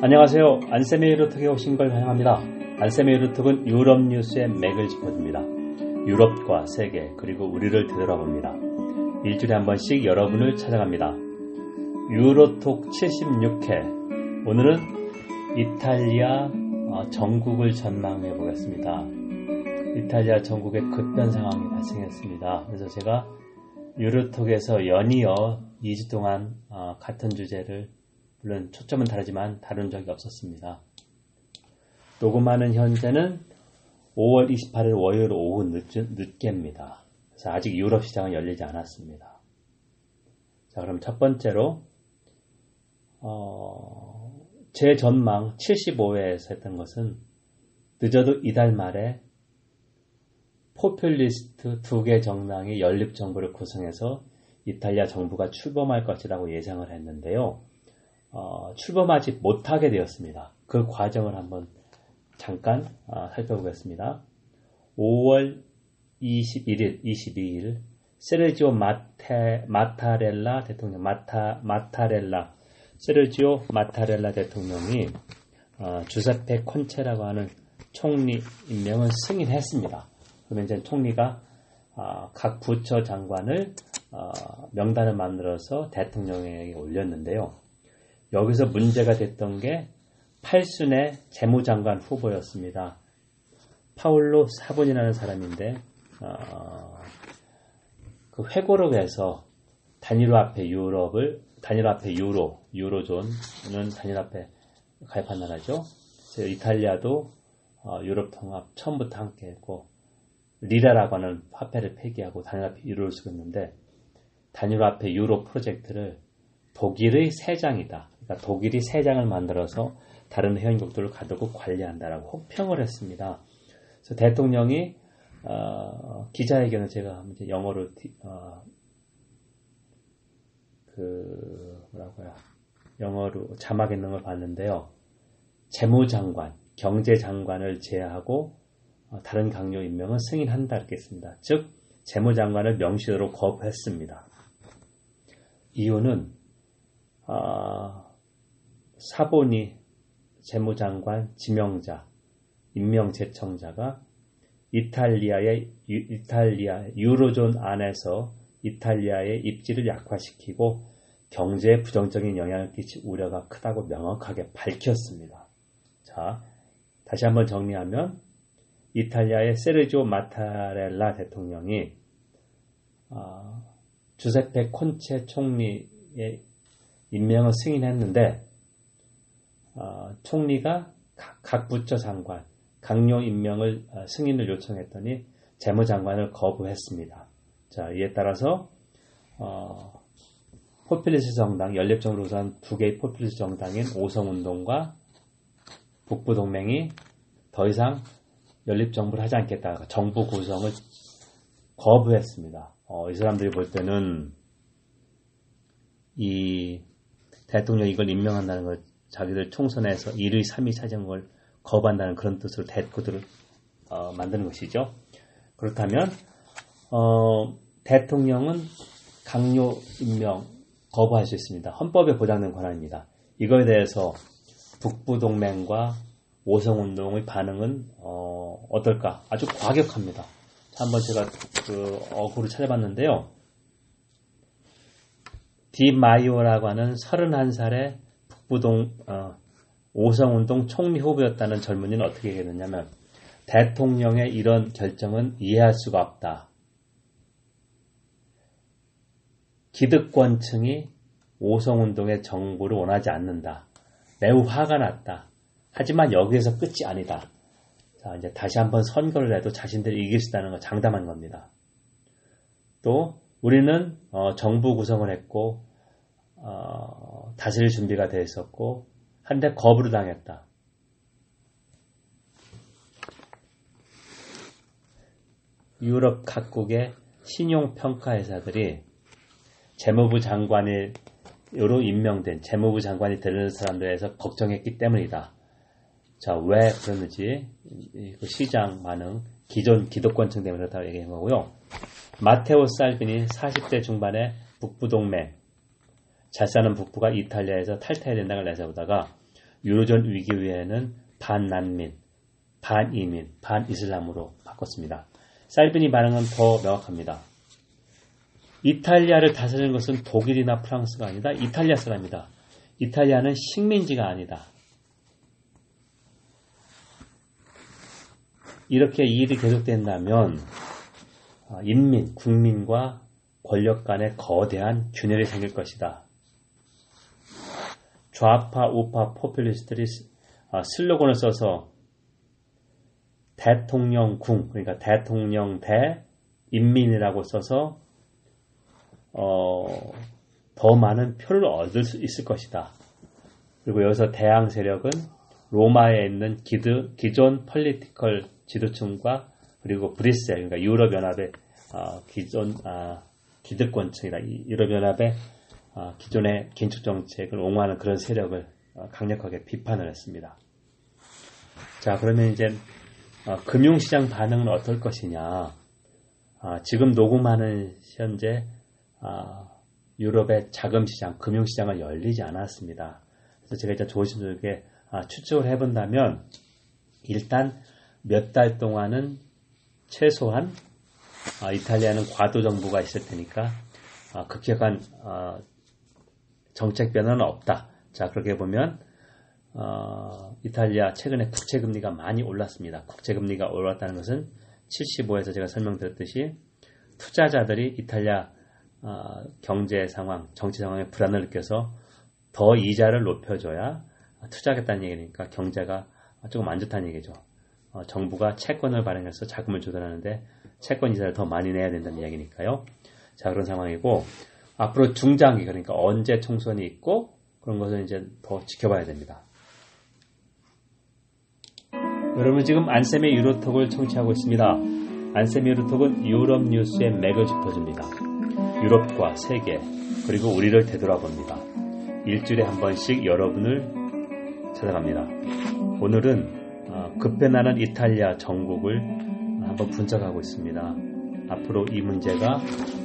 안녕하세요. 안세미 유로톡에 오신 걸 환영합니다. 안세미 유로톡은 유럽 뉴스의 맥을 짚어줍니다. 유럽과 세계 그리고 우리를 되돌아봅니다. 일주일에 한 번씩 여러분을 찾아갑니다. 유로톡 76회 오늘은 이탈리아 어, 전국을 전망해 보겠습니다. 이탈리아 전국에 급변 상황이 발생했습니다. 그래서 제가 유로톡에서 연이어 2주 동안 어, 같은 주제를 물론 초점은 다르지만 다룬 적이 없었습니다. 녹음하는 현재는 5월 28일 월요일 오후 늦, 늦게입니다. 그래서 아직 유럽 시장은 열리지 않았습니다. 자, 그럼 첫 번째로 어, 제 전망 75회에서 했던 것은 늦어도 이달 말에 포퓰리스트 두 개 정당이 연립 정부를 구성해서 이탈리아 정부가 출범할 것이라고 예상을 했는데요. 어, 출범하지 못하게 되었습니다. 그 과정을 한번 잠깐 어, 살펴보겠습니다. 5월 21일, 22일 세르지오 마테, 마타렐라 대통령, 마타, 마타렐라, 세르지오 마타렐라 대통령이 어, 주세페 콘체라고 하는 총리 임명을 승인했습니다. 그러면 이제 총리가 어, 각 부처 장관을 어, 명단을 만들어서 대통령에게 올렸는데요. 여기서 문제가 됐던 게 팔순의 재무장관 후보였습니다. 파울로 사본이라는 사람인데 어, 그 회고록에서 단일화 앞에 유럽을 단일화 앞에 유로 유로존은 단일화 앞에 가입한 나라죠. 이탈리아도 어, 유럽 통합 처음부터 함께했고 리라라고 하는 화폐를 폐기하고 단일화 앞에 유로를 쓰고 있는데 단일화 앞에 유로 프로젝트를 독일의 세 장이다. 그러니까 독일이 세 장을 만들어서 다른 회원국들을 가두고 관리한다라고 혹평을 했습니다. 그래서 대통령이 어, 기자회견을 제가 영어로 어, 그 뭐라고요? 영어로 자막 있는 걸 봤는데요. 재무장관, 경제장관을 제외하고 어, 다른 강요 임명은 승인한다 했습니다. 즉 재무장관을 명시로 거부했습니다. 이유는 어, 사본이 재무장관 지명자, 임명 제청자가 이탈리아의 이탈리아 유로존 안에서 이탈리아의 입지를 약화시키고 경제에 부정적인 영향을 끼칠 우려가 크다고 명확하게 밝혔습니다. 자, 다시 한번 정리하면 이탈리아의 세르지오 마타렐라 대통령이 어, 주세페 콘체 총리의 임명을 승인했는데 어, 총리가 각, 각, 부처 장관 강요 임명을 어, 승인을 요청했더니 재무장관을 거부했습니다. 자 이에 따라서 어, 포퓰리스 정당 연립정으로 우선 두 개의 포퓰리스 정당인 오성운동과 북부동맹이 더 이상 연립정부를 하지 않겠다. 정부 구성을 거부했습니다. 어, 이 사람들이 볼 때는 이 대통령이 이걸 임명한다는 걸 자기들 총선에서 1위, 3위 차지한 걸 거부한다는 그런 뜻으로 대표들을 어, 만드는 것이죠. 그렇다면 어, 대통령은 강요 임명 거부할 수 있습니다. 헌법에 보장된 권한입니다. 이거에 대해서 북부 동맹과 오성 운동의 반응은 어, 떨까 아주 과격합니다. 한번 제가 그 어구를 찾아봤는데요. 디마이오라고 하는 31살의 북부동 어, 오성운동 총리 후보였다는 젊은이는 어떻게 얘기했느냐면 대통령의 이런 결정은 이해할 수가 없다. 기득권층이 오성운동의 정부를 원하지 않는다. 매우 화가 났다. 하지만 여기에서 끝이 아니다. 자, 이제 다시 한번 선거를 해도 자신들이 이길 수 있다는 거 장담한 겁니다. 또 우리는 어, 정부 구성을 했고 어, 다스릴 준비가 되어 있었고 한데 거부를 당했다. 유럽 각국의 신용평가회사들이 재무부 장관으로 임명된 재무부 장관이 되는 사람들에서 걱정했기 때문이다. 자, 왜 그러는지 그 시장 반응, 기존 기득권층 때문에 그렇다고 얘기한 거고요. 마테오 살빈이 40대 중반에 북부동맹, 잘 사는 북부가 이탈리아에서 탈퇴해야 된다는 내세우다가 유로존 위기 후에는 반난민, 반이민, 반이슬람으로 바꿨습니다. 살비니 반응은 더 명확합니다. 이탈리아를 다스리는 것은 독일이나 프랑스가 아니다. 이탈리아 사람이다. 이탈리아는 식민지가 아니다. 이렇게 이 일이 계속된다면 아, 인민, 국민과 권력 간의 거대한 균열이 생길 것이다. 좌파, 우파, 포퓰리스트들이 아, 슬로건을 써서 대통령궁, 그러니까 대통령 대 인민이라고 써서 어, 더 많은 표를 얻을 수 있을 것이다. 그리고 여기서 대항 세력은 로마에 있는 기드, 기존 펄리티컬 지도층과 그리고 브리셀, 그러니까 유럽연합의 어, 기존 아, 기득권층이다. 유럽연합의 어, 기존의 긴축 정책을 옹호하는 그런 세력을 어, 강력하게 비판을 했습니다. 자, 그러면 이제 어, 금융시장 반응은 어떨 것이냐? 아, 지금 녹음하는 현재 아, 유럽의 자금시장, 금융시장은 열리지 않았습니다. 그래서 제가 이제 조심스럽게 아, 추측을 해본다면 일단 몇 달 동안은 최소한 아, 이탈리아는 과도 정부가 있을 테니까 아, 급격한 아, 정책 변화는 없다. 자 그렇게 보면 어, 이탈리아 최근에 국채 금리가 많이 올랐습니다. 국채 금리가 올랐다는 것은 75에서 제가 설명드렸듯이 투자자들이 이탈리아 어, 경제 상황, 정치 상황에 불안을 느껴서 더 이자를 높여줘야 투자하겠다는 얘기니까 경제가 조금 안 좋다는 얘기죠. 어, 정부가 채권을 발행해서 자금을 조달하는데 채권 이자를 더 많이 내야 된다는 이야기니까요. 자 그런 상황이고 앞으로 중장기 그러니까 언제 총선이 있고 그런 것을 이제 더 지켜봐야 됩니다. 여러분 지금 안쌤의 유로톡을 청취하고 있습니다. 안쌤의 유로톡은 유럽 뉴스의 맥을 짚어줍니다. 유럽과 세계 그리고 우리를 되돌아봅니다. 일주일에 한 번씩 여러분을 찾아갑니다. 오늘은 어, 급변하는 이탈리아 전국을 한번 분석하고 있습니다. 앞으로 이 문제가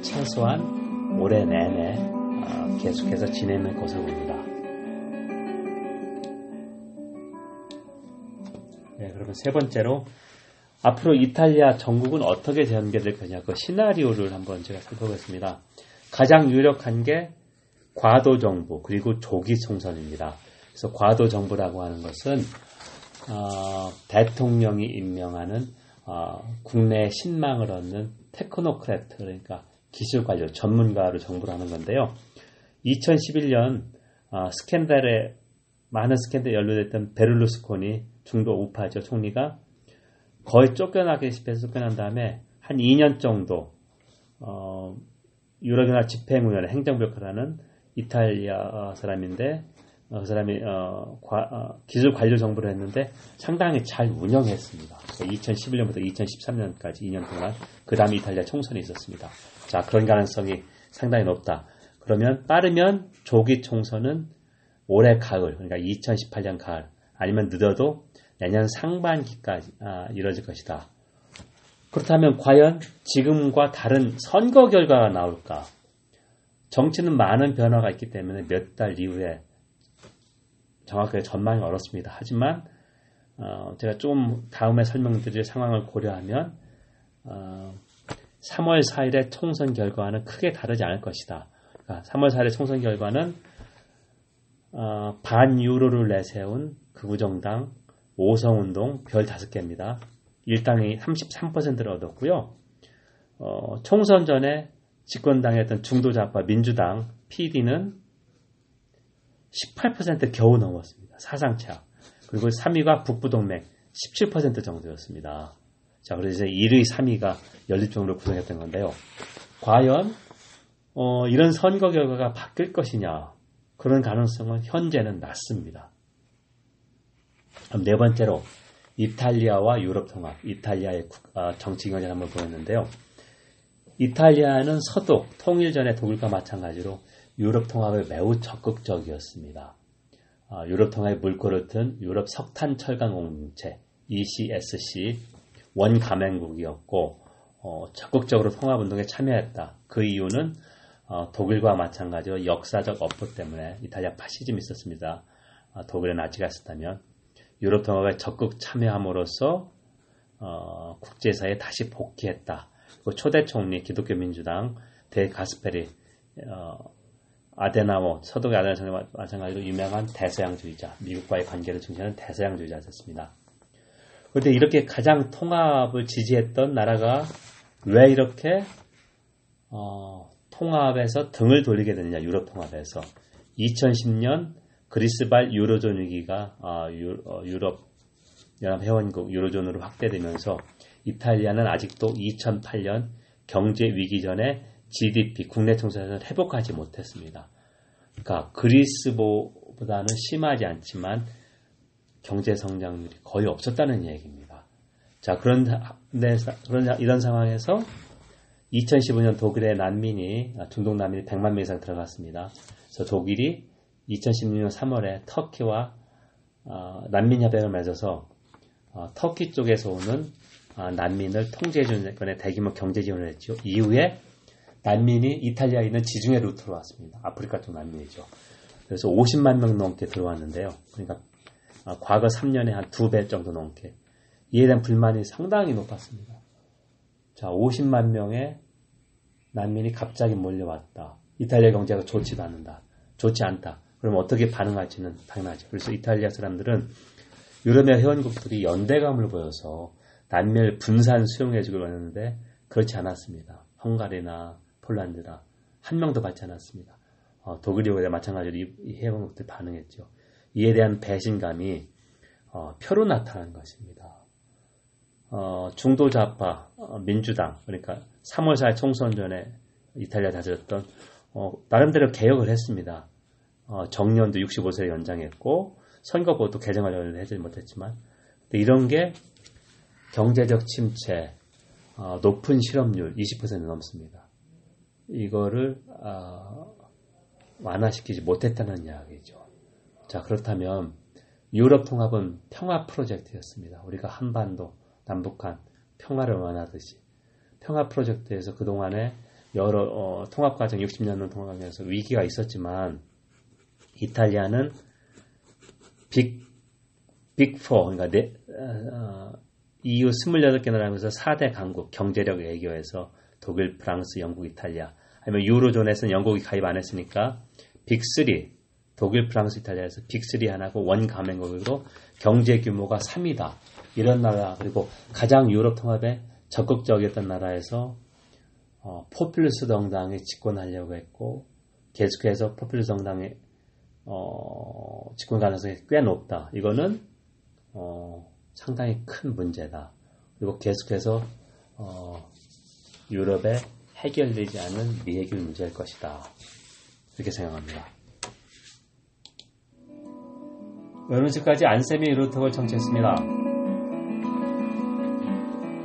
최소한 올해 내내 어, 계속해서 진행될 것으로 봅니다. 네, 그러면 세 번째로 앞으로 이탈리아 전국은 어떻게 전개될 거냐 그 시나리오를 한번 제가 살펴보겠습니다. 가장 유력한 게 과도 정부 그리고 조기 총선입니다. 그래서 과도 정부라고 하는 것은 어, 대통령이 임명하는 어, 국내 신망을 얻는 테크노크래트 그러니까 기술 관료 전문가로 정부를 하는 건데요. 2011년 어, 스캔들에 많은 스캔들에 연루됐던 베를루스코니 중도 우파죠 총리가 거의 쫓겨나게시 해서 쫓겨난 다음에 한 2년 정도 어, 유럽연합 집행위원회 행정부 역할을 하는 이탈리아 사람인데 어, 그 사람이 어, 과, 어, 기술 관료 정부를 했는데 상당히 잘 운영했습니다. 2011년부터 2013년까지 2년 동안 그 다음에 이탈리아 총선이 있었습니다. 자 그런 가능성이 상당히 높다. 그러면 빠르면 조기 총선은 올해 가을 그러니까 2018년 가을 아니면 늦어도 내년 상반기까지 아, 이뤄질 것이다. 그렇다면 과연 지금과 다른 선거 결과가 나올까? 정치는 많은 변화가 있기 때문에 몇 달 이후에 정확하게 전망이 어렵습니다. 하지만 어, 제가 좀 다음에 설명드릴 상황을 고려하면 어, 3월 4일의 총선 결과는 크게 다르지 않을 것이다. 그러니까 3월 4일의 총선 결과는 어, 반유로를 내세운 극우정당 5성운동 별 5개입니다. 일당이 33%를 얻었고요. 어, 총선 전에 집권당이었던 중도좌파 민주당 PD는 18% 겨우 넘었습니다. 사상차. 그리고 3위가 북부동맹 17% 정도였습니다. 자, 그래서 이제 1위, 3위가 연립적으로 구성했던 건데요. 과연 어, 이런 선거 결과가 바뀔 것이냐 그런 가능성은 현재는 낮습니다. 네 번째로 이탈리아와 유럽 통합, 이탈리아의 아, 정치 경제를 한번 보였는데요. 이탈리아는 서독, 통일 전의 독일과 마찬가지로 유럽 통합에 매우 적극적이었습니다. 아, 유럽 통합의 물꼬를 튼 유럽 석탄 철강 공동체 ECSC 원 가맹국이었고 어, 적극적으로 통합 운동에 참여했다. 그 이유는 어, 독일과 마찬가지로 역사적 업보 때문에 이탈리아 파시즘이 있었습니다. 아, 독일의 나치가 있었다면 유럽 통합에 적극 참여함으로써 어, 국제사에 다시 복귀했다. 그 초대 총리 기독교 민주당 대 가스페리 어, 아데나워 서독의 아데나워와 마찬가지로 유명한 대서양주의자 미국과의 관계를 중시하는 대서양주의자였습니다. 그런데 이렇게 가장 통합을 지지했던 나라가 왜 이렇게 어, 통합에서 등을 돌리게 됐느냐 유럽 통합에서 2010년 그리스발 유로존 위기가 어, 유, 럽 연합 회원국 유로존으로 확대되면서 이탈리아는 아직도 2008년 경제 위기 전에 GDP 국내 총산을 회복하지 못했습니다. 그러니까 그리스보다는 심하지 않지만 경제 성장률이 거의 없었다는 얘기입니다. 자, 그런, 그런 이런 상황에서 2015년 독일의 난민이 중동 난민이 100만 명 이상 들어갔습니다. 그래서 독일이 2016년 3월에 터키와 어, 난민 협약을 맺어서 어, 터키 쪽에서 오는 어, 난민을 통제해 주는 건에 대규모 경제 지원을 했죠. 이후에 난민이 이탈리아에 있는 지중해 루트로 왔습니다. 아프리카 쪽 난민이죠. 그래서 50만 명 넘게 들어왔는데요. 그러니까 어, 과거 3년에 한 두 배 정도 넘게 이에 대한 불만이 상당히 높았습니다. 자, 50만 명의 난민이 갑자기 몰려왔다. 이탈리아 경제가 좋지도 않는다. 좋지 않다. 그럼 어떻게 반응할지는 당연하죠. 그래서 이탈리아 사람들은 유럽의 회원국들이 연대감을 보여서 난민을 분산 수용해주기로 했는데 그렇지 않았습니다. 헝가리나 폴란드나 한 명도 받지 않았습니다. 어, 독일이 마찬가지로 이, 이 회원국들 반응했죠. 이에 대한 배신감이 어, 표로 나타난 것입니다. 어, 중도 좌파 어, 민주당 그러니까 3월 4일 총선 전에 이탈리아 다스렸던 어, 나름대로 개혁을 했습니다. 어, 정년도 65세 연장했고 선거법도 개정하려는 하지 못했지만 이런 게 경제적 침체, 어, 높은 실업률 20% 넘습니다. 이거를 어, 완화시키지 못했다는 이야기죠. 자 그렇다면 유럽 통합은 평화 프로젝트였습니다. 우리가 한반도, 남북한 평화를 원하듯이 평화 프로젝트에서 그 동안에 여러 어, 통합 과정 60년 통합하면서 위기가 있었지만 이탈리아는 빅, 빅4, 그러니까 네, 어, EU 28개 나라면서 4대 강국 경제력 외교에서 독일, 프랑스, 영국, 이탈리아 아니면 유로존에서는 영국이 가입 안 했으니까 빅3 독일, 프랑스, 이탈리아에서 빅3 하나고 원 가맹국으로 경제 규모가 3이다. 이런 나라 그리고 가장 유럽 통합에 적극적이었던 나라에서 어, 포퓰리스 정당이 집권하려고 했고 계속해서 포퓰리스 정당의 어, 집권 가능성이 꽤 높다. 이거는 어, 상당히 큰 문제다. 그리고 계속해서 어, 유럽에 해결되지 않은 미해결 문제일 것이다. 이렇게 생각합니다. 여러분 지금까지 안세미 유로톡을 청취했습니다.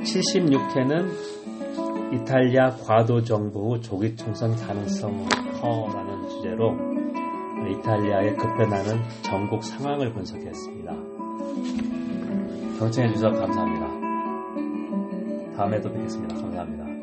76회는 이탈리아 과도 정부 조기 총선 가능성 커라는 주제로 이탈리아의 급변하는 전국 상황을 분석했습니다. 경청해 주셔서 감사합니다. 다음에도 뵙겠습니다. 감사합니다.